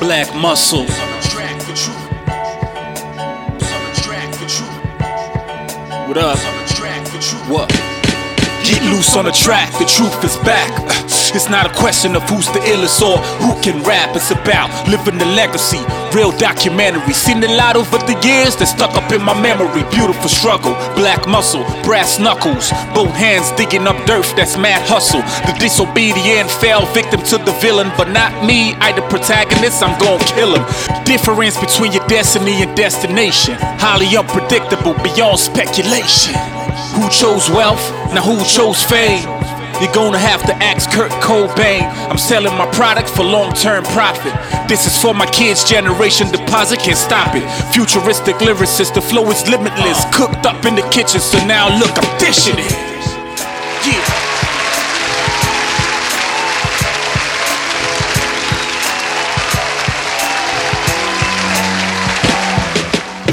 Black muscle. What up? What? Get loose on the track, the truth is back. It's not a question of who's the illest or who can rap. It's about living the legacy, real documentary. Seen a lot over the years that stuck up in my memory. Beautiful struggle, black muscle, brass knuckles, both hands digging up dirt. That's mad hustle. The disobedient fell victim to the villain, but not me. I the protagonist. I'm gonna kill him. Difference between your destiny and destination, highly unpredictable, beyond speculation. Who chose wealth? Now who chose fame? You're gonna have to ask Kurt Cobain. I'm selling my product for long term profit. This is for my kids' generation deposit, can't stop it. Futuristic lyricist, the flow is limitless. Cooked up in the kitchen, so now look, I'm dishing it. Yeah.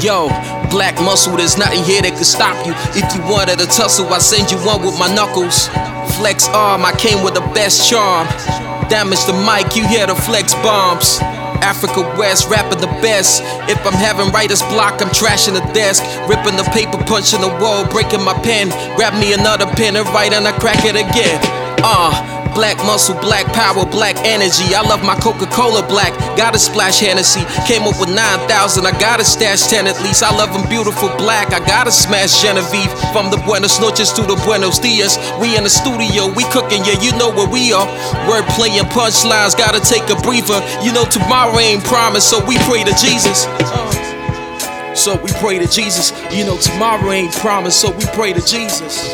Yo, black muscle, there's nothing here that could stop you. If you wanted a tussle, I send you one with my knuckles. Flex arm, I came with the best charm. Damage the mic, you hear the flex bombs. Africa West, rapping the best. If I'm having writer's block, I'm trashing the desk. Ripping the paper, punching the wall, breaking my pen. Grab me another pen and write and I crack it again. Uh, black muscle, black power, black energy. I love my Coca Cola black. Gotta splash Hennessy. Came up with 9,000, I gotta stash 10 at least. I love them beautiful black. I gotta smash Genevieve. From the Buenos Noches to the Buenos Dias. We in the studio, we cooking, yeah, you know where we are. Word playing punchlines, gotta take a breather. You know, tomorrow ain't promised, so we pray to Jesus. So we pray to Jesus. You know, tomorrow ain't promised, so we pray to Jesus.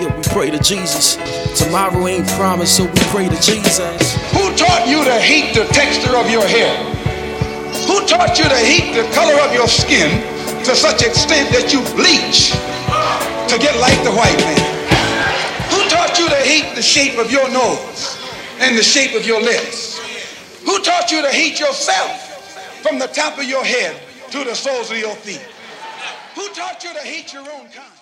Yeah, we pray to Jesus. Tomorrow ain't promised, so we pray to Jesus. Who taught you to hate the texture of your hair? Who taught you to hate the color of your skin to such extent that you bleach to get like the white man? Who taught you to hate the shape of your nose and the shape of your lips? Who taught you to hate yourself from the top of your head to the soles of your feet? Who taught you to hate your own kind?